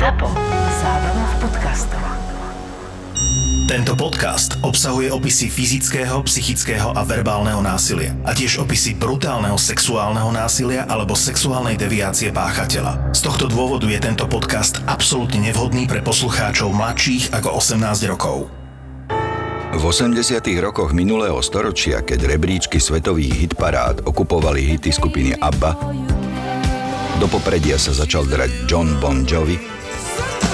ZAPO. Zábrná v podcastov. Tento podcast obsahuje opisy fyzického, psychického a verbálneho násilia a tiež opisy brutálneho sexuálneho násilia alebo sexuálnej deviácie páchateľa. Z tohto dôvodu je tento podcast absolútne nevhodný pre poslucháčov mladších ako 18 rokov. V 80. rokoch minulého storočia, keď rebríčky svetových hitparád okupovali hity skupiny ABBA, do popredia sa začal drať John Bon Jovi,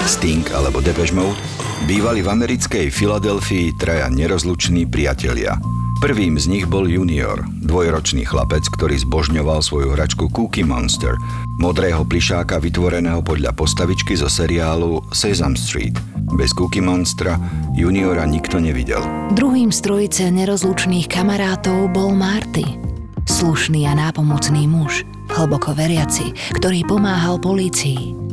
Sting alebo Depeche Mode, bývali v americkej Filadelfii traja nerozluční priatelia. Prvým z nich bol Junior, dvojročný chlapec, ktorý zbožňoval svoju hračku Cookie Monster, modrého plišáka vytvoreného podľa postavičky zo seriálu Sesame Street. Bez Cookie Monstra Juniora nikto nevidel. Druhým z trojice nerozlučných kamarátov bol Marty. Slušný a nápomocný muž, hlboko veriaci, ktorý pomáhal polícii.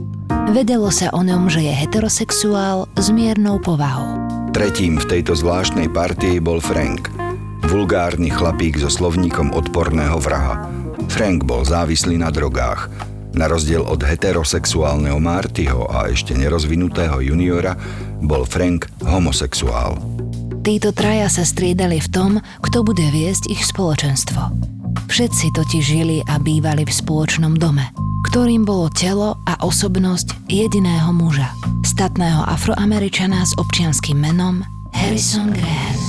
Vedelo sa o ňom, že je heterosexuál s miernou povahou. Tretím v tejto zvláštnej partii bol Frank, vulgárny chlapík so slovníkom odporného vraha. Frank bol závislý na drogách. Na rozdiel od heterosexuálneho Martyho a ešte nerozvinutého juniora bol Frank homosexuál. Títo traja sa striedali v tom, kto bude viesť ich spoločenstvo. Všetci totiž žili a bývali v spoločnom dome, ktorým bolo telo a osobnosť jediného muža, statného afroameričana s občianským menom Harrison Grant.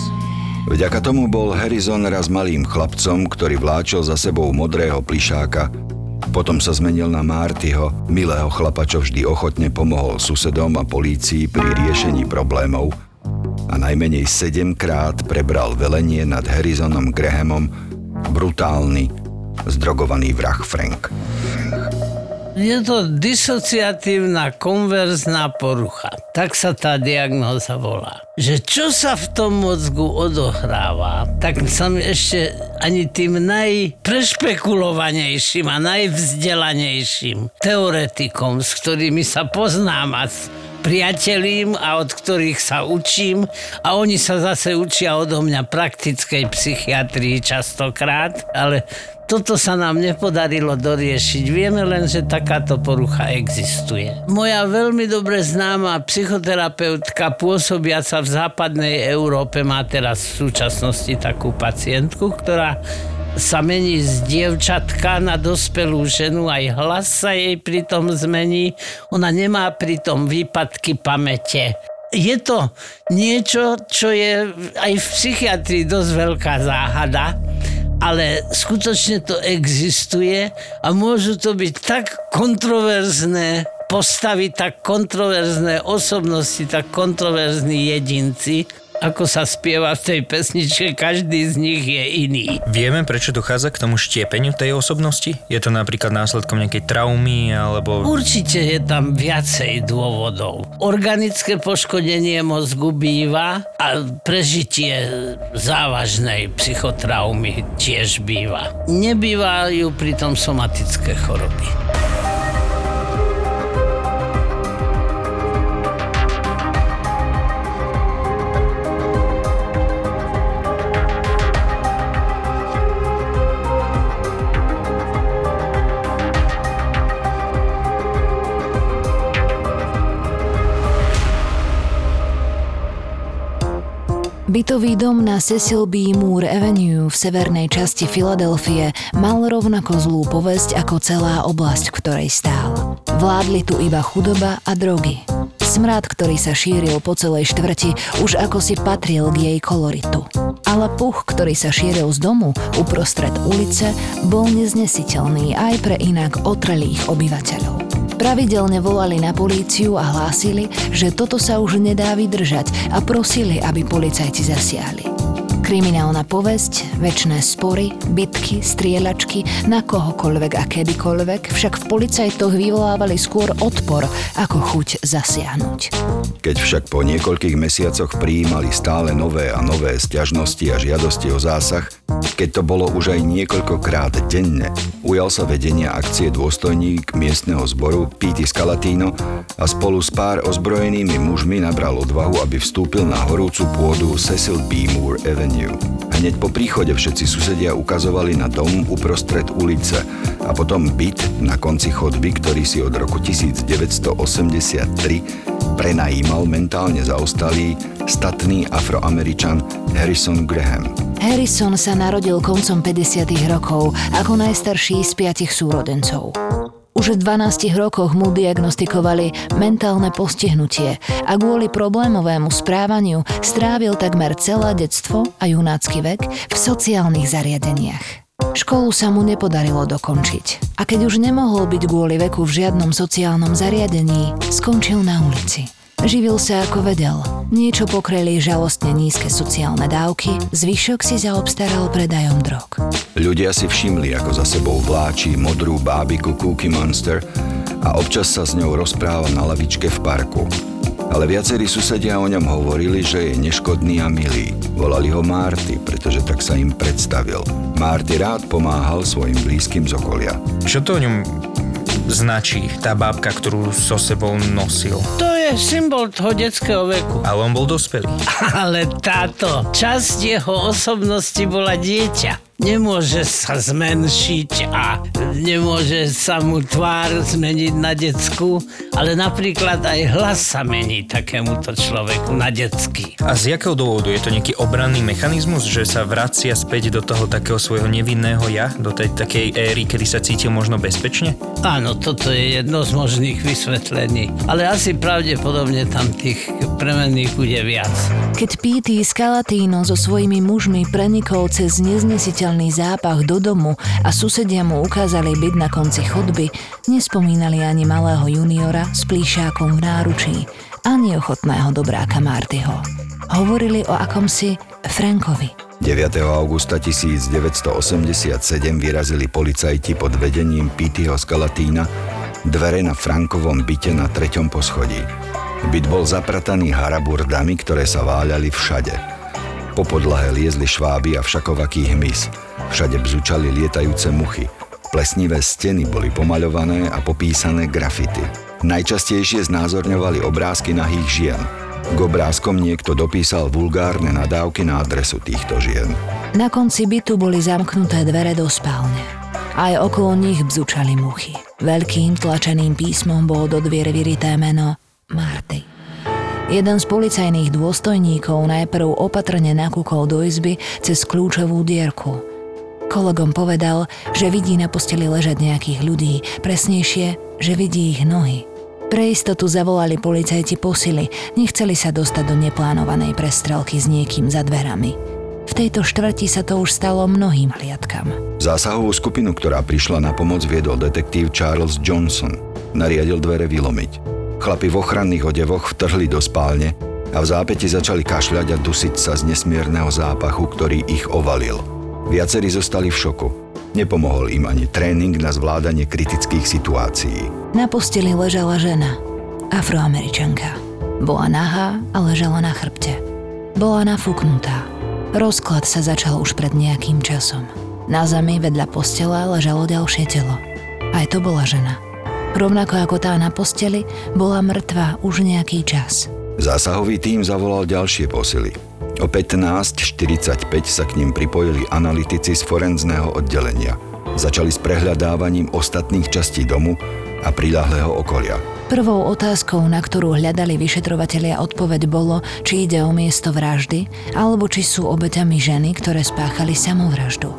Vďaka tomu bol Harrison raz malým chlapcom, ktorý vláčil za sebou modrého plišáka. Potom sa zmenil na Martyho, milého chlapa, čo vždy ochotne pomohol susedom a polícii pri riešení problémov a najmenej sedemkrát prebral velenie nad Harrisonom Grahamom brutálny, zdrogovaný vrah Frank. Je to disociatívna konverzná porucha. Tak sa tá diagnóza volá. Že čo sa v tom mozgu odohráva, tak sa mi ešte ani tým najprešpekulovanejším a najvzdelanejším teoretikom, s ktorými sa poznám a priatelím a od ktorých sa učím a oni sa zase učia odo mňa praktickej psychiatrii častokrát, ale toto sa nám nepodarilo doriešiť. Vieme len, že takáto porucha existuje. Moja veľmi dobre známa psychoterapeutka pôsobiaca v západnej Európe má teraz v súčasnosti takú pacientku, ktorá sa mení z dievčatka na dospelú ženu, aj hlas sa jej pritom zmení. Ona nemá pritom výpadky pamäte. Je to niečo, čo je aj v psychiatrii dosť veľká záhada ale skutočne to existuje a môžu to byť tak kontroverzné postavy, tak kontroverzné osobnosti, tak kontroverzní jedinci, ako sa spieva v tej pesničke, každý z nich je iný. Vieme, prečo dochádza k tomu štiepeniu tej osobnosti? Je to napríklad následkom nejakej traumy alebo... Určite je tam viacej dôvodov. Organické poškodenie mozgu býva a prežitie závažnej psychotraumy tiež býva. Nebývajú pritom somatické choroby. Bytový dom na Cecil B. Moore Avenue v severnej časti Filadelfie mal rovnako zlú povesť ako celá oblasť, ktorej stál. Vládli tu iba chudoba a drogy. Smrad, ktorý sa šíril po celej štvrti, už ako si patril k jej koloritu. Ale puch, ktorý sa šíril z domu uprostred ulice, bol neznesiteľný aj pre inak otrelých obyvateľov. Pravidelne volali na políciu a hlásili, že toto sa už nedá vydržať a prosili, aby policajti zasiahli. Kriminálna povesť, väčšie spory, bitky, strieľačky na kohokoľvek a kedykoľvek však v policajtoch vyvolávali skôr odpor ako chuť zasiahnuť. Keď však po niekoľkých mesiacoch prijímali stále nové a nové sťažnosti a žiadosti o zásah, Keď to bolo už aj niekoľkokrát denne, ujal sa vedenia akcie dôstojník miestneho zboru Pete Scalatino a spolu s pár ozbrojenými mužmi nabral odvahu, aby vstúpil na horúcu pôdu Cecil B. Moore Avenue. Hneď po príchode všetci susedia ukazovali na dom uprostred ulice a potom byt na konci chodby, ktorý si od roku 1983 prenajímal mentálne zaostalý statný afroameričan Harrison Graham. Harrison sa narodil koncom 50. rokov ako najstarší z piatich súrodencov. Už v 12 rokoch mu diagnostikovali mentálne postihnutie a kvôli problémovému správaniu strávil takmer celé detstvo a junácky vek v sociálnych zariadeniach. Školu sa mu nepodarilo dokončiť a keď už nemohol byť kvôli veku v žiadnom sociálnom zariadení, skončil na ulici. Živil sa ako vedel. Niečo pokreli žalostne nízke sociálne dávky, zvyšok si zaobstaral predajom drog. Ľudia si všimli, ako za sebou vláči modrú bábiku Cookie Monster a občas sa s ňou rozpráva na lavičke v parku. Ale viacerí susedia o ňom hovorili, že je neškodný a milý. Volali ho Marty, pretože tak sa im predstavil. Marty rád pomáhal svojim blízkym z okolia. Čo to o ňom značí tá bábka, ktorú so sebou nosil? To je symbol toho detského veku. Ale on bol dospelý. Ale táto časť jeho osobnosti bola dieťa nemôže sa zmenšiť a nemôže sa mu tvár zmeniť na decku, ale napríklad aj hlas sa mení takémuto človeku na detský. A z jakého dôvodu? Je to nejaký obranný mechanizmus, že sa vracia späť do toho takého svojho nevinného ja, do tej takej éry, kedy sa cítil možno bezpečne? Áno, toto je jedno z možných vysvetlení, ale asi pravdepodobne tam tých premenných bude viac. Keď Pity Scalatino so svojimi mužmi prenikol cez neznesiteľ smrteľný zápach do domu a susedia mu ukázali byť na konci chodby, nespomínali ani malého juniora s plíšákom v náručí, ani ochotného dobráka Martyho. Hovorili o akomsi Frankovi. 9. augusta 1987 vyrazili policajti pod vedením Pityho Skalatína dvere na Frankovom byte na treťom poschodí. Byt bol zaprataný haraburdami, ktoré sa váľali všade. Po podlahe liezli šváby a všakovaký hmyz. Všade bzučali lietajúce muchy. Plesnivé steny boli pomaľované a popísané grafity. Najčastejšie znázorňovali obrázky nahých žien. K obrázkom niekto dopísal vulgárne nadávky na adresu týchto žien. Na konci bytu boli zamknuté dvere do spálne. Aj okolo nich bzučali muchy. Veľkým tlačeným písmom bolo do dvier vyrité meno Marty. Jeden z policajných dôstojníkov najprv opatrne nakúkol do izby cez kľúčovú dierku. Kolegom povedal, že vidí na posteli ležať nejakých ľudí, presnejšie, že vidí ich nohy. Pre istotu zavolali policajti posily, nechceli sa dostať do neplánovanej prestrelky s niekým za dverami. V tejto štvrti sa to už stalo mnohým hliadkam. Zásahovú skupinu, ktorá prišla na pomoc, viedol detektív Charles Johnson. Nariadil dvere vylomiť. Chlapi v ochranných odevoch vtrhli do spálne a v zápäti začali kašľať a dusiť sa z nesmierneho zápachu, ktorý ich ovalil. Viacerí zostali v šoku. Nepomohol im ani tréning na zvládanie kritických situácií. Na posteli ležala žena, afroameričanka. Bola nahá a ležala na chrbte. Bola nafúknutá. Rozklad sa začal už pred nejakým časom. Na zemi vedľa postela ležalo ďalšie telo. Aj to bola žena. Rovnako ako tá na posteli, bola mŕtva už nejaký čas. Zásahový tým zavolal ďalšie posily. O 15.45 sa k ním pripojili analytici z forenzného oddelenia. Začali s prehľadávaním ostatných častí domu a prilahlého okolia. Prvou otázkou, na ktorú hľadali vyšetrovatelia odpoveď bolo, či ide o miesto vraždy, alebo či sú obeťami ženy, ktoré spáchali samovraždu.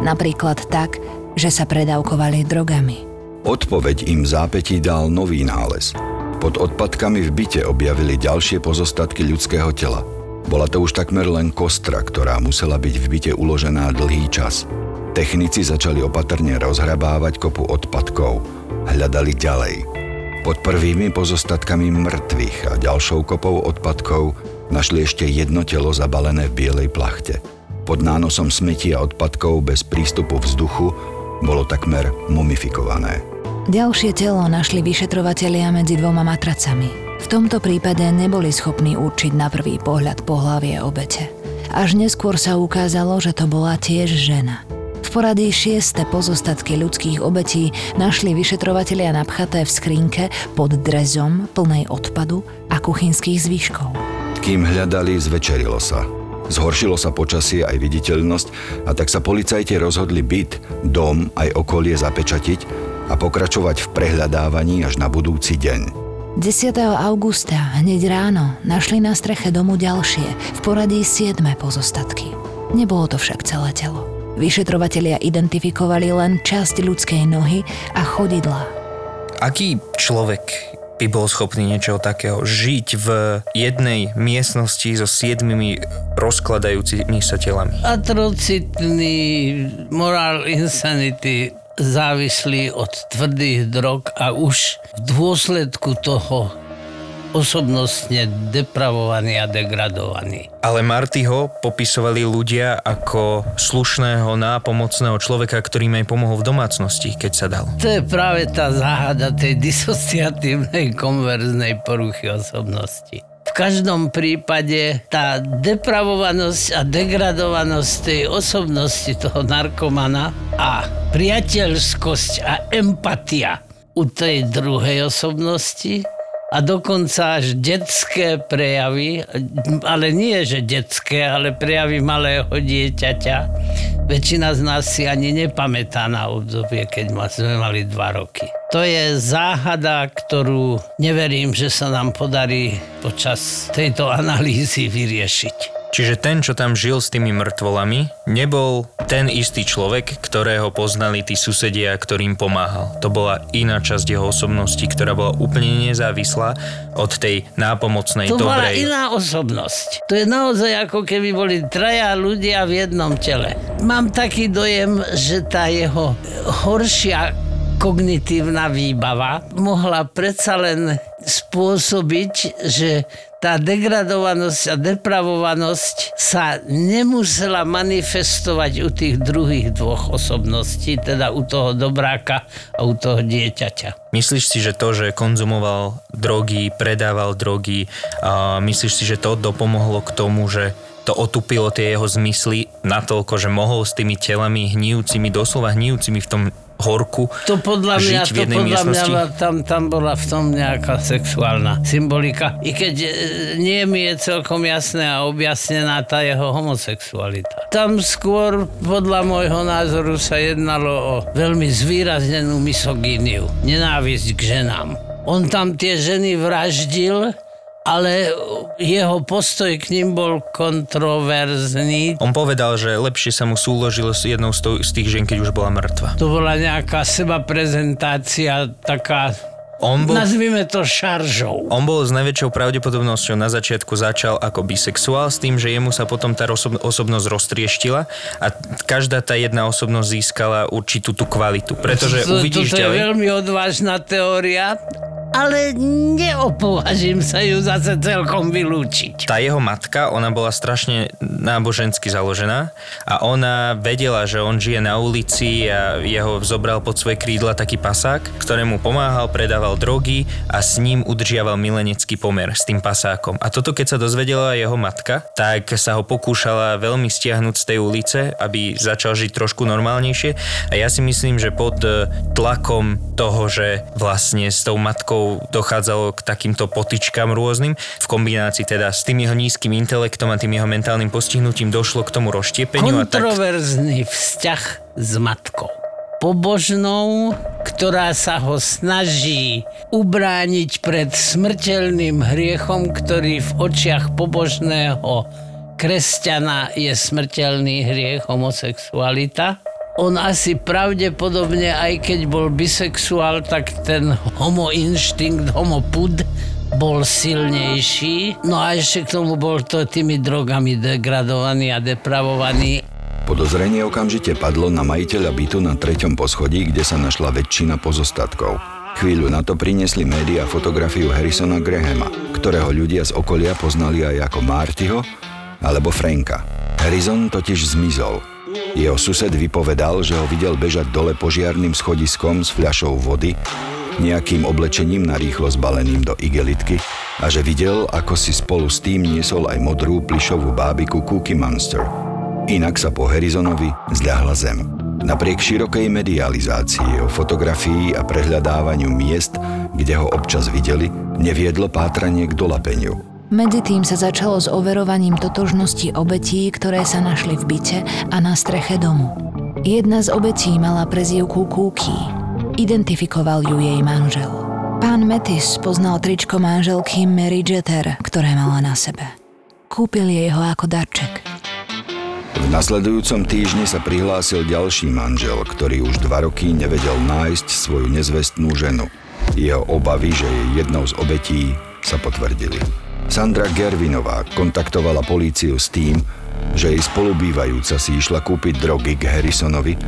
Napríklad tak, že sa predávkovali drogami. Odpoveď im zápätí dal nový nález. Pod odpadkami v byte objavili ďalšie pozostatky ľudského tela. Bola to už takmer len kostra, ktorá musela byť v byte uložená dlhý čas. Technici začali opatrne rozhrabávať kopu odpadkov. Hľadali ďalej. Pod prvými pozostatkami mŕtvych a ďalšou kopou odpadkov našli ešte jedno telo zabalené v bielej plachte. Pod nánosom smeti a odpadkov bez prístupu vzduchu bolo takmer mumifikované. Ďalšie telo našli vyšetrovatelia medzi dvoma matracami. V tomto prípade neboli schopní určiť na prvý pohľad pohlavie obete. Až neskôr sa ukázalo, že to bola tiež žena. V poradí šieste pozostatky ľudských obetí našli vyšetrovatelia napchaté v skrinke pod drezom plnej odpadu a kuchynských zvyškov. Kým hľadali, zvečerilo sa. Zhoršilo sa počasie aj viditeľnosť a tak sa policajti rozhodli byt, dom aj okolie zapečatiť a pokračovať v prehľadávaní až na budúci deň. 10. augusta, hneď ráno, našli na streche domu ďalšie, v poradí 7. pozostatky. Nebolo to však celé telo. Vyšetrovatelia identifikovali len časť ľudskej nohy a chodidla. Aký človek by bol schopný niečo takého žiť v jednej miestnosti so siedmimi rozkladajúcimi sa telami? Atrocitný moral insanity závislí od tvrdých drog a už v dôsledku toho osobnostne depravovaný a degradovaný. Ale Martyho popisovali ľudia ako slušného, nápomocného človeka, ktorý im aj pomohol v domácnosti, keď sa dal. To je práve tá záhada tej disociatívnej konverznej poruchy osobnosti. Každom prípade tá depravovanosť a degradovanosť tej osobnosti toho narkomana a priateľskosť a empatia u tej druhej osobnosti a dokonca až detské prejavy, ale nie že detské, ale prejavy malého dieťaťa. Väčšina z nás si ani nepamätá na obdobie, keď sme mali dva roky. To je záhada, ktorú neverím, že sa nám podarí počas tejto analýzy vyriešiť. Čiže ten, čo tam žil s tými mŕtvolami, nebol ten istý človek, ktorého poznali tí susedia, ktorým pomáhal. To bola iná časť jeho osobnosti, ktorá bola úplne nezávislá od tej nápomocnej, to dobrej. To bola iná osobnosť. To je naozaj ako keby boli traja ľudia v jednom tele. Mám taký dojem, že tá jeho horšia kognitívna výbava mohla predsa len spôsobiť, že tá degradovanosť a depravovanosť sa nemusela manifestovať u tých druhých dvoch osobností, teda u toho dobráka a u toho dieťaťa. Myslíš si, že to, že konzumoval drogy, predával drogy, a myslíš si, že to dopomohlo k tomu, že to otupilo tie jeho zmysly natoľko, že mohol s tými telami hníjúcimi, doslova hníjúcimi v tom horku to podľa mňa, žiť v jednej to podľa miestnosti? Mňa, tam, tam bola v tom nejaká sexuálna symbolika. I keď e, nie mi je celkom jasné a objasnená tá jeho homosexualita. Tam skôr podľa môjho názoru sa jednalo o veľmi zvýraznenú misogíniu. Nenávisť k ženám. On tam tie ženy vraždil ale jeho postoj k ním bol kontroverzný. On povedal, že lepšie sa mu súložilo s jednou z tých žien, keď už bola mŕtva. To bola nejaká seba prezentácia taká on bol, Nazvime to šaržou. On bol s najväčšou pravdepodobnosťou na začiatku začal ako bisexuál s tým, že jemu sa potom tá osob, osobnosť roztrieštila a každá tá jedna osobnosť získala určitú tú kvalitu. Pretože to, uvidíš Toto ďalej... je veľmi odvážna teória, ale neopovažím sa ju zase celkom vylúčiť. Tá jeho matka, ona bola strašne nábožensky založená a ona vedela, že on žije na ulici a jeho zobral pod svoje krídla taký pasák, ktorému pomáhal, predával drogy a s ním udržiaval milenecký pomer s tým pasákom. A toto keď sa dozvedela jeho matka, tak sa ho pokúšala veľmi stiahnuť z tej ulice, aby začal žiť trošku normálnejšie a ja si myslím, že pod tlakom toho, že vlastne s tou matkou dochádzalo k takýmto potičkám rôznym. V kombinácii teda s tým jeho nízkym intelektom a tým jeho mentálnym postihnutím došlo k tomu rozštiepeniu. Kontroverzný a tak... vzťah s matkou pobožnou, ktorá sa ho snaží ubrániť pred smrteľným hriechom, ktorý v očiach pobožného kresťana je smrteľný hriech homosexualita on asi pravdepodobne, aj keď bol bisexuál, tak ten homo inštinkt, homo pud bol silnejší. No a ešte k tomu bol to tými drogami degradovaný a depravovaný. Podozrenie okamžite padlo na majiteľa bytu na treťom poschodí, kde sa našla väčšina pozostatkov. Chvíľu na to priniesli média fotografiu Harrisona Grahama, ktorého ľudia z okolia poznali aj ako Martyho alebo Franka. Harrison totiž zmizol – jeho sused vypovedal, že ho videl bežať dole požiarným schodiskom s fľašou vody nejakým oblečením narýchlo zbaleným do igelitky a že videl, ako si spolu s tým niesol aj modrú plišovú bábiku Cookie Monster. Inak sa po Harrisonovi zľahla zem. Napriek širokej medializácii o fotografii a prehľadávaniu miest, kde ho občas videli, neviedlo pátranie k dolapeniu. Medzi tým sa začalo s overovaním totožnosti obetí, ktoré sa našli v byte a na streche domu. Jedna z obetí mala prezývku Kúky. Identifikoval ju jej manžel. Pán Metis poznal tričko manželky Mary Jeter, ktoré mala na sebe. Kúpil jej ho ako darček. V nasledujúcom týždni sa prihlásil ďalší manžel, ktorý už dva roky nevedel nájsť svoju nezvestnú ženu. Jeho obavy, že je jednou z obetí, sa potvrdili. Sandra Gervinová kontaktovala políciu s tým, že jej spolubývajúca si išla kúpiť drogy k Harrisonovi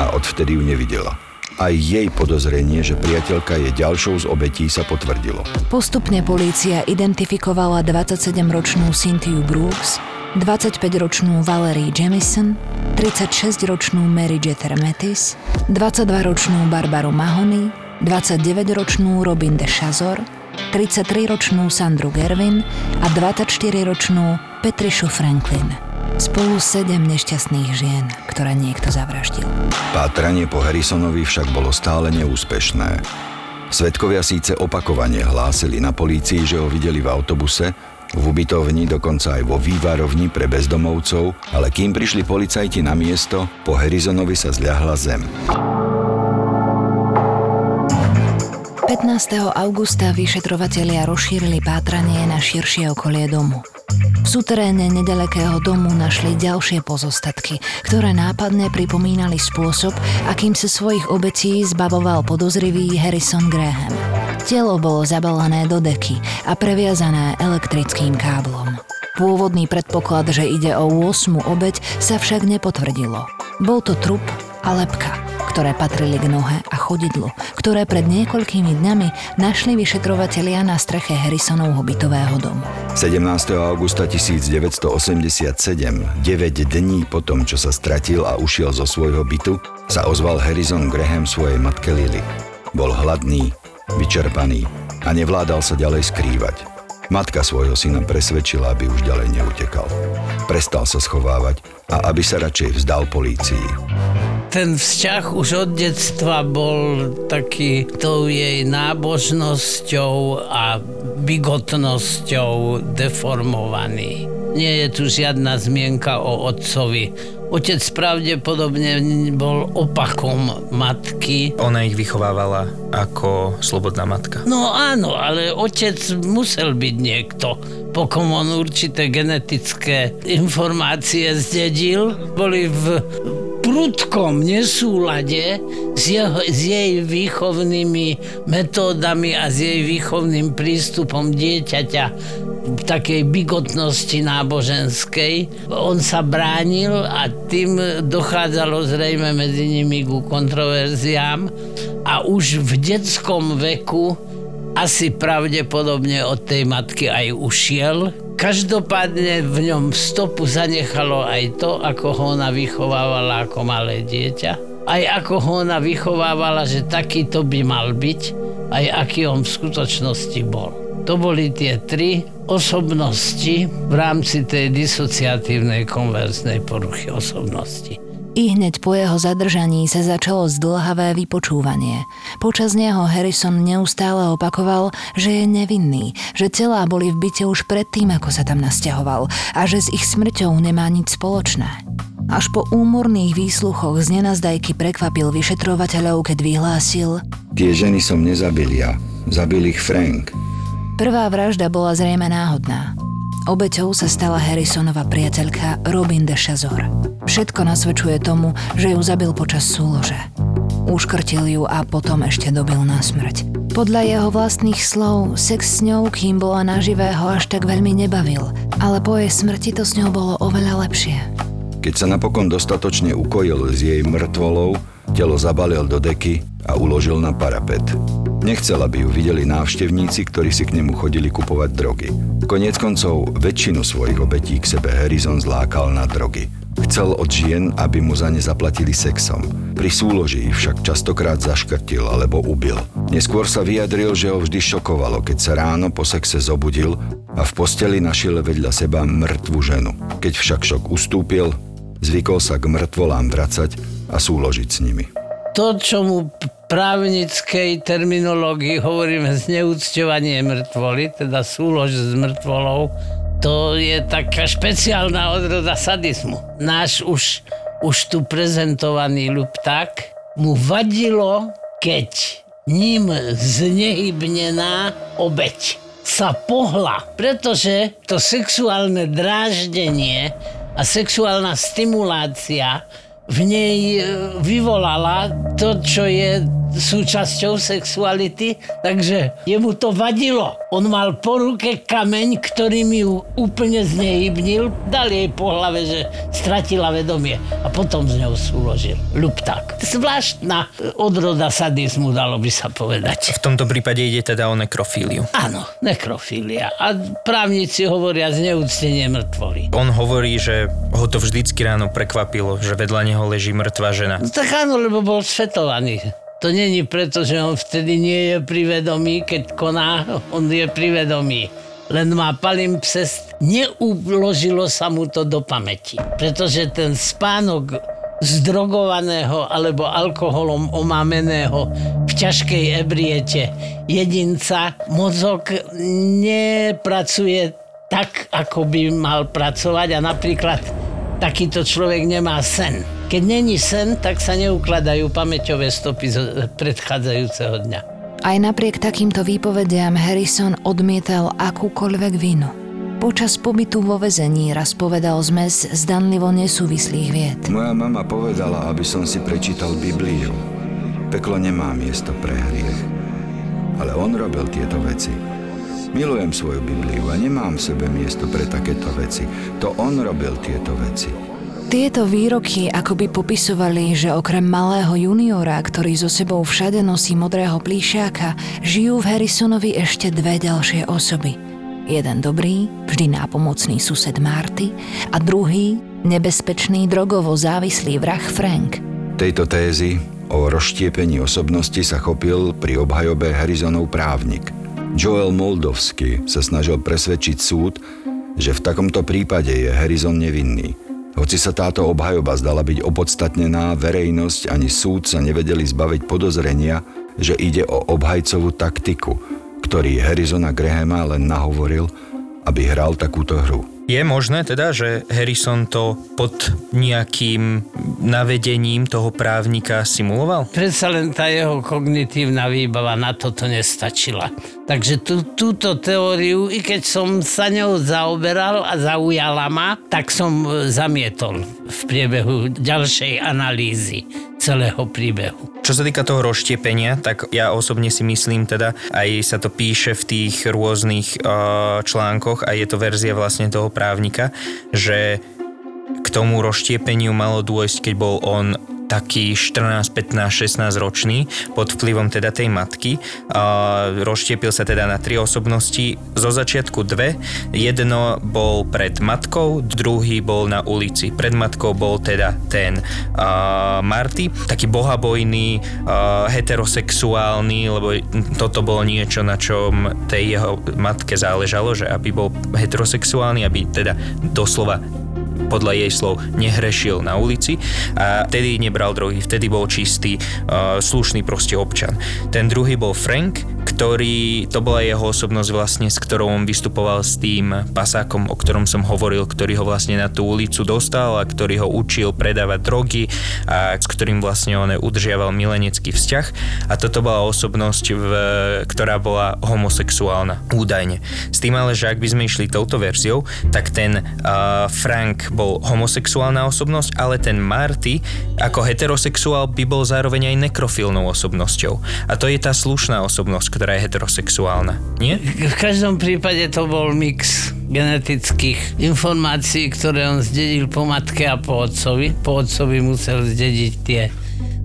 a odvtedy ju nevidela. Aj jej podozrenie, že priateľka je ďalšou z obetí sa potvrdilo. Postupne polícia identifikovala 27-ročnú Cynthia Brooks, 25-ročnú Valerie Jamison, 36-ročnú Mary Jeter Metis, 22-ročnú Barbaru Mahony, 29-ročnú Robin de Chazor, 33-ročnú Sandru Gervin a 24-ročnú Petrišu Franklin. Spolu sedem nešťastných žien, ktoré niekto zavraždil. Pátranie po Harrisonovi však bolo stále neúspešné. Svedkovia síce opakovane hlásili na polícii, že ho videli v autobuse, v ubytovni, dokonca aj vo vývarovni pre bezdomovcov, ale kým prišli policajti na miesto, po Harrisonovi sa zľahla zem. 15. augusta vyšetrovatelia rozšírili pátranie na širšie okolie domu. V suteréne nedalekého domu našli ďalšie pozostatky, ktoré nápadne pripomínali spôsob, akým sa svojich obetí zbavoval podozrivý Harrison Graham. Telo bolo zabalené do deky a previazané elektrickým káblom. Pôvodný predpoklad, že ide o 8 obeď, sa však nepotvrdilo. Bol to trup a lepka ktoré patrili k nohe a chodidlu, ktoré pred niekoľkými dňami našli vyšetrovatelia na streche Harrisonovho bytového domu. 17. augusta 1987, 9 dní po tom, čo sa stratil a ušiel zo svojho bytu, sa ozval Harrison Graham svojej matke Lily. Bol hladný, vyčerpaný a nevládal sa ďalej skrývať. Matka svojho syna presvedčila, aby už ďalej neutekal. Prestal sa schovávať a aby sa radšej vzdal polícii ten vzťah už od detstva bol taký tou jej nábožnosťou a bigotnosťou deformovaný. Nie je tu žiadna zmienka o otcovi. Otec pravdepodobne bol opakom matky. Ona ich vychovávala ako slobodná matka. No áno, ale otec musel byť niekto, pokom on určité genetické informácie zdedil. Boli v prudkom nesúlade s, jeho, s jej výchovnými metódami a s jej výchovným prístupom dieťaťa v takej bigotnosti náboženskej. On sa bránil a tým dochádzalo zrejme medzi nimi ku kontroverziám a už v detskom veku asi pravdepodobne od tej matky aj ušiel, Každopádne v ňom stopu zanechalo aj to, ako ho ona vychovávala ako malé dieťa. Aj ako ho ona vychovávala, že takýto by mal byť, aj aký on v skutočnosti bol. To boli tie tri osobnosti v rámci tej disociatívnej konverznej poruchy osobnosti. I hneď po jeho zadržaní sa začalo zdlhavé vypočúvanie. Počas neho Harrison neustále opakoval, že je nevinný, že celá boli v byte už predtým, ako sa tam nasťahoval a že s ich smrťou nemá nič spoločné. Až po úmorných výsluchoch z nenazdajky prekvapil vyšetrovateľov, keď vyhlásil Tie ženy som nezabil ja, zabil ich Frank. Prvá vražda bola zrejme náhodná. Obeťou sa stala Harrisonova priateľka Robin de Chazor. Všetko nasvedčuje tomu, že ju zabil počas súlože. Uškrtil ju a potom ešte dobil na smrť. Podľa jeho vlastných slov, sex s ňou, kým bola naživé, ho až tak veľmi nebavil, ale po jej smrti to s ňou bolo oveľa lepšie. Keď sa napokon dostatočne ukojil s jej mŕtvolou, telo zabalil do deky a uložil na parapet. Nechcel, aby ju videli návštevníci, ktorí si k nemu chodili kupovať drogy. Konec koncov väčšinu svojich obetí k sebe Harrison zlákal na drogy. Chcel od žien, aby mu za ne zaplatili sexom. Pri súloži ich však častokrát zaškrtil alebo ubil. Neskôr sa vyjadril, že ho vždy šokovalo, keď sa ráno po sexe zobudil a v posteli našiel vedľa seba mŕtvu ženu. Keď však šok ustúpil, zvykol sa k mŕtvolám vracať a súložiť s nimi. To, čo mu právnickej terminológii hovoríme zneúcťovanie mŕtvoly, teda súlož s mŕtvolou, to je taká špeciálna odroda sadizmu. Náš už, už tu prezentovaný ľupták mu vadilo, keď ním znehybnená obeď sa pohla, pretože to sexuálne dráždenie a sexuálna stimulácia v nej e, vyvolala to, čo je súčasťou sexuality, takže jemu to vadilo. On mal po ruke kameň, ktorý mi ju úplne znehybnil, dal jej po hlave, že stratila vedomie a potom z ňou súložil. Lupták. Zvláštna odroda sadizmu, dalo by sa povedať. V tomto prípade ide teda o nekrofíliu. Áno, nekrofília. A právnici hovoria zneúctenie mŕtvoly. On hovorí, že ho to vždycky ráno prekvapilo, že vedľa neho leží mŕtva žena. No tak áno, lebo bol svetovaný. To není preto, že on vtedy nie je privedomý, keď koná, on je privedomý. Len má palimpsest, neuložilo sa mu to do pamäti. Pretože ten spánok zdrogovaného alebo alkoholom omámeného v ťažkej ebriete jedinca mozog nepracuje tak, ako by mal pracovať a napríklad takýto človek nemá sen. Keď není sen, tak sa neukladajú pamäťové stopy z predchádzajúceho dňa. Aj napriek takýmto výpovediam Harrison odmietal akúkoľvek vinu. Počas pobytu vo vezení raz povedal zmes zdanlivo nesúvislých vied. Moja mama povedala, aby som si prečítal Bibliu. Peklo nemá miesto pre hriech. Ale on robil tieto veci. Milujem svoju Bibliu a nemám v sebe miesto pre takéto veci. To on robil tieto veci. Tieto výroky akoby popisovali, že okrem malého juniora, ktorý so sebou všade nosí modrého plíšiaka, žijú v Harrisonovi ešte dve ďalšie osoby. Jeden dobrý, vždy nápomocný sused Marty a druhý, nebezpečný drogovo závislý vrah Frank. Tejto tézy o rozštiepení osobnosti sa chopil pri obhajobe Harrisonov právnik. Joel Moldovsky sa snažil presvedčiť súd, že v takomto prípade je Harrison nevinný – hoci sa táto obhajoba zdala byť opodstatnená, verejnosť ani súd sa nevedeli zbaviť podozrenia, že ide o obhajcovú taktiku, ktorý Harrisona Grahama len nahovoril, aby hral takúto hru. Je možné teda, že Harrison to pod nejakým navedením toho právnika simuloval? Predsa len tá jeho kognitívna výbava na toto nestačila. Takže tú, túto teóriu, i keď som sa ňou zaoberal a zaujala ma, tak som e, zamietol v priebehu ďalšej analýzy celého príbehu. Čo sa týka toho rozštiepenia, tak ja osobne si myslím teda, aj sa to píše v tých rôznych uh, článkoch a je to verzia vlastne toho právnika, že k tomu rozštiepeniu malo dôjsť, keď bol on taký 14, 15, 16 ročný pod vplyvom teda tej matky. A rozštiepil sa teda na tri osobnosti. Zo začiatku dve. Jedno bol pred matkou, druhý bol na ulici. Pred matkou bol teda ten uh, Marty, taký bohabojný, uh, heterosexuálny, lebo toto bolo niečo, na čom tej jeho matke záležalo, že aby bol heterosexuálny, aby teda doslova podľa jej slov nehrešil na ulici a vtedy nebral drogy, vtedy bol čistý, uh, slušný proste občan. Ten druhý bol Frank, ktorý, to bola jeho osobnosť vlastne, s ktorou on vystupoval s tým pasákom, o ktorom som hovoril, ktorý ho vlastne na tú ulicu dostal a ktorý ho učil predávať drogy a s ktorým vlastne on udržiaval milenecký vzťah a toto bola osobnosť, v, ktorá bola homosexuálna, údajne. S tým ale, že ak by sme išli touto verziou, tak ten uh, Frank bol homosexuálna osobnosť, ale ten Marty ako heterosexuál by bol zároveň aj nekrofilnou osobnosťou. A to je tá slušná osobnosť, ktorá je heterosexuálna, nie? V každom prípade to bol mix genetických informácií, ktoré on zdedil po matke a po otcovi. Po otcovi musel zdediť tie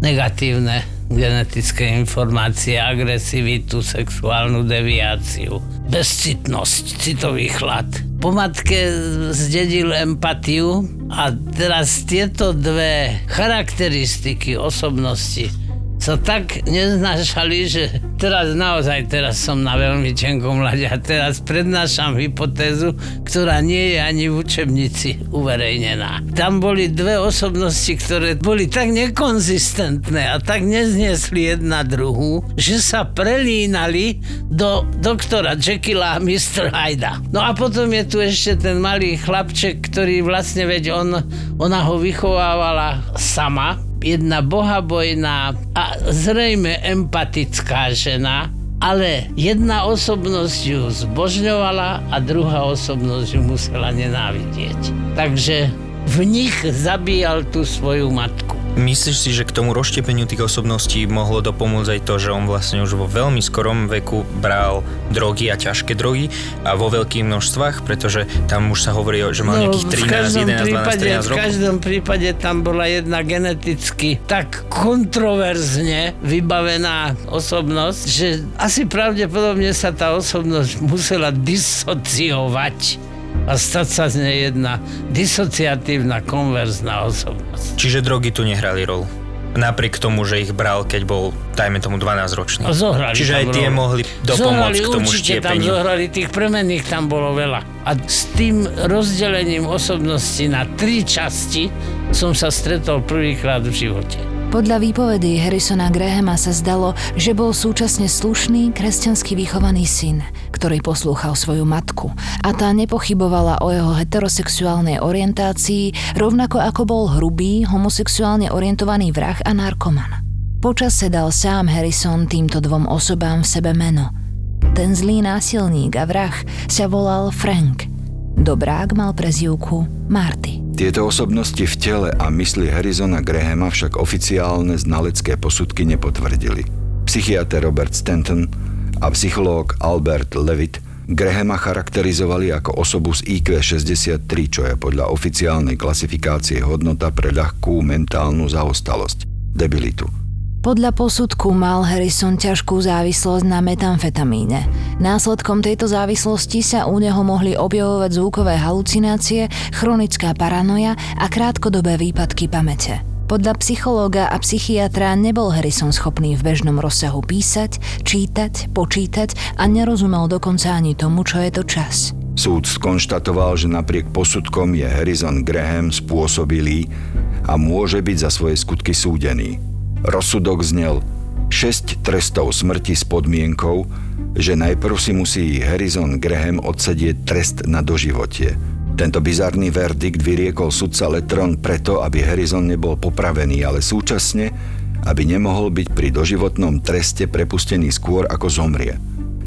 negatívne genetické informácie, agresivitu, sexuálnu deviáciu, bezcitnosť, citový chlad. Po matke zdedil empatiu, A teraz tieto dve charakteristiky osobnosti sa tak neznášali, že teraz naozaj teraz som na veľmi tenkom mlade a teraz prednášam hypotézu, ktorá nie je ani v učebnici uverejnená. Tam boli dve osobnosti, ktoré boli tak nekonzistentné a tak nezniesli jedna druhú, že sa prelínali do doktora Jekylla a Mr. Hyda. No a potom je tu ešte ten malý chlapček, ktorý vlastne veď on, ona ho vychovávala sama, jedna bohabojná a zrejme empatická žena, ale jedna osobnosť ju zbožňovala a druhá osobnosť ju musela nenávidieť. Takže v nich zabíjal tú svoju matku. Myslíš si, že k tomu rozštepeniu tých osobností mohlo dopomôcť aj to, že on vlastne už vo veľmi skorom veku bral drogy a ťažké drogy a vo veľkých množstvách, pretože tam už sa hovorí, že mal no, nejakých 13, 11, prípade, 12, 13 rokov? V každom prípade tam bola jedna geneticky tak kontroverzne vybavená osobnosť, že asi pravdepodobne sa tá osobnosť musela disociovať a stať sa z nej jedna disociatívna konverzná osobnosť. Čiže drogy tu nehrali rolu? Napriek tomu, že ich bral, keď bol, dajme tomu, 12 ročný. Zohrali Čiže aj tie rolu. mohli dopomôcť k tomu určite tam zohrali, tých premenných tam bolo veľa. A s tým rozdelením osobnosti na tri časti som sa stretol prvýkrát v živote. Podľa výpovedí Harrisona Grahama sa zdalo, že bol súčasne slušný, kresťansky vychovaný syn, ktorý poslúchal svoju matku a tá nepochybovala o jeho heterosexuálnej orientácii, rovnako ako bol hrubý, homosexuálne orientovaný vrah a narkoman. Počase dal sám Harrison týmto dvom osobám v sebe meno. Ten zlý násilník a vrah sa volal Frank. Dobrák mal prezývku Marty. Tieto osobnosti v tele a mysli Harrisona Grahama však oficiálne znalecké posudky nepotvrdili. Psychiatr Robert Stanton a psychológ Albert Levitt Grahama charakterizovali ako osobu z IQ 63, čo je podľa oficiálnej klasifikácie hodnota pre ľahkú mentálnu zaostalosť, debilitu. Podľa posudku mal Harrison ťažkú závislosť na metamfetamíne. Následkom tejto závislosti sa u neho mohli objavovať zvukové halucinácie, chronická paranoja a krátkodobé výpadky pamäte. Podľa psychológa a psychiatra nebol Harrison schopný v bežnom rozsahu písať, čítať, počítať a nerozumel dokonca ani tomu, čo je to čas. Súd skonštatoval, že napriek posudkom je Harrison Graham spôsobilý a môže byť za svoje skutky súdený. Rozsudok znel 6 trestov smrti s podmienkou, že najprv si musí Harrison Graham odsedieť trest na doživotie. Tento bizarný verdikt vyriekol sudca Letron preto, aby Harrison nebol popravený, ale súčasne, aby nemohol byť pri doživotnom treste prepustený skôr ako zomrie.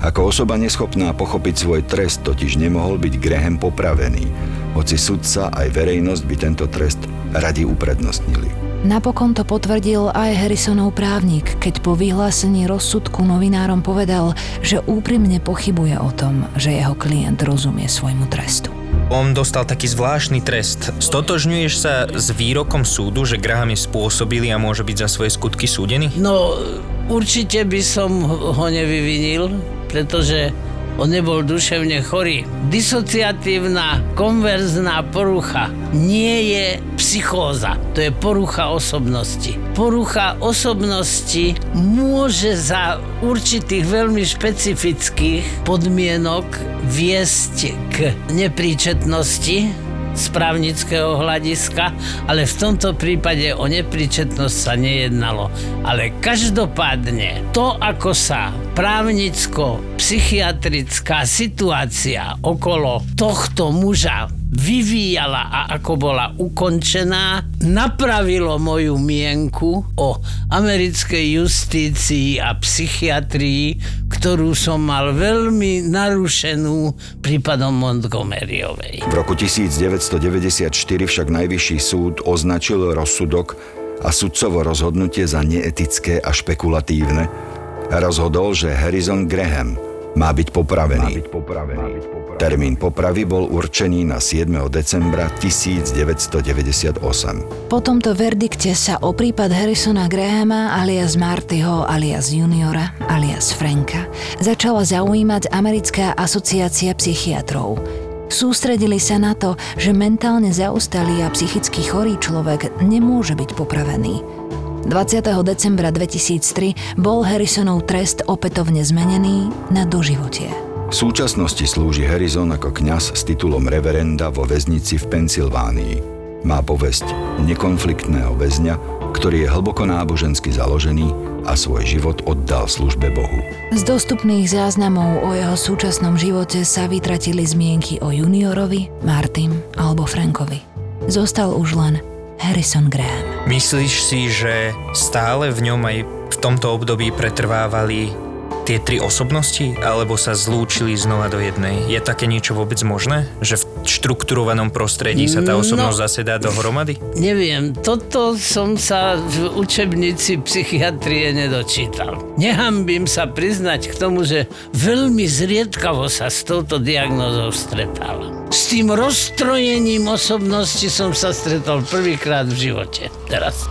Ako osoba neschopná pochopiť svoj trest totiž nemohol byť Graham popravený, hoci sudca aj verejnosť by tento trest radi uprednostnili. Napokon to potvrdil aj Harrisonov právnik, keď po vyhlásení rozsudku novinárom povedal, že úprimne pochybuje o tom, že jeho klient rozumie svojmu trestu. On dostal taký zvláštny trest. Stotožňuješ sa s výrokom súdu, že Graham je spôsobili a môže byť za svoje skutky súdený? No, určite by som ho nevyvinil, pretože on nebol duševne chorý. Disociatívna konverzná porucha nie je psychóza, to je porucha osobnosti. Porucha osobnosti môže za určitých veľmi špecifických podmienok viesť k nepríčetnosti, z právnického hľadiska, ale v tomto prípade o nepríčetnosť sa nejednalo. Ale každopádne to, ako sa právnicko-psychiatrická situácia okolo tohto muža vyvíjala a ako bola ukončená, napravilo moju mienku o americkej justícii a psychiatrii, ktorú som mal veľmi narušenú prípadom Montgomeryovej. V roku 1994 však Najvyšší súd označil rozsudok a sudcovo rozhodnutie za neetické a špekulatívne rozhodol, že Harrison Graham má byť popravený. Má byť popravený. Termín popravy bol určený na 7. decembra 1998. Po tomto verdikte sa o prípad Harrisona Grahama alias Martyho alias Juniora alias Franka začala zaujímať Americká asociácia psychiatrov. Sústredili sa na to, že mentálne zaostalý a psychicky chorý človek nemôže byť popravený. 20. decembra 2003 bol Harrisonov trest opätovne zmenený na doživotie. V súčasnosti slúži Harrison ako kňaz s titulom reverenda vo väznici v Pensylvánii. Má povesť nekonfliktného väzňa, ktorý je hlboko nábožensky založený a svoj život oddal službe Bohu. Z dostupných záznamov o jeho súčasnom živote sa vytratili zmienky o juniorovi, Martin alebo Frankovi. Zostal už len Harrison Graham. Myslíš si, že stále v ňom aj v tomto období pretrvávali tie tri osobnosti, alebo sa zlúčili znova do jednej? Je také niečo vôbec možné? Že v štrukturovanom prostredí sa tá osobnosť No. zase dá dohromady? Neviem, toto som sa v učebnici psychiatrie nedočítal. Nehambím sa priznať k tomu, že veľmi zriedkavo sa s touto diagnózou stretávam. S tým rozstrojením osobnosti som sa stretol prvýkrát v živote. Teraz.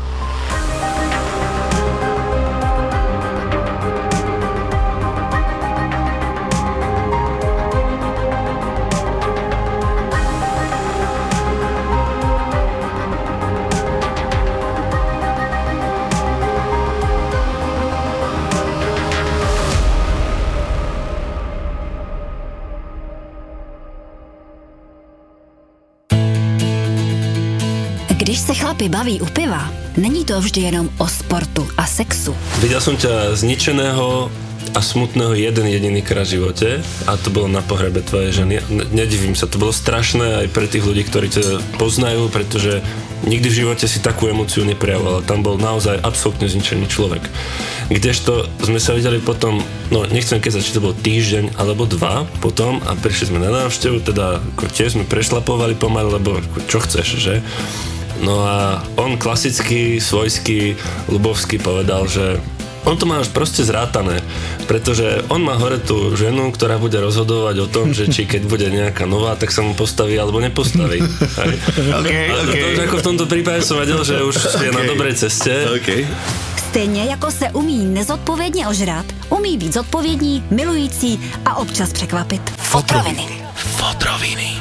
Chlapi baví u piva, není to vždy jenom o sportu a sexu. Videl som ťa zničeného a smutného jeden jediný krát v živote a to bolo na pohrebe tvojej ženy. Ne- Nedivím sa, to bolo strašné aj pre tých ľudí, ktorí ťa poznajú, pretože nikdy v živote si takú emóciu neprejavoval. Tam bol naozaj absolútne zničený človek. Kdežto sme sa videli potom, no nechcem keď či to bol týždeň alebo dva potom a prišli sme na návštevu, teda ako tiež sme prešlapovali pomaly, lebo ako, čo chceš, že? No a on klasicky, svojsky, ľubovsky povedal, že on to má už proste zrátané, pretože on má hore tú ženu, ktorá bude rozhodovať o tom, že či keď bude nejaká nová, tak sa mu postaví alebo nepostaví. Hej. Okay, A to, že ako v tomto prípade som vedel, že už je na dobrej ceste. Okay. Stejně jako se umí nezodpovědně ožrat, umí být zodpovědní, milující a občas překvapit. Fotroviny. Fotroviny.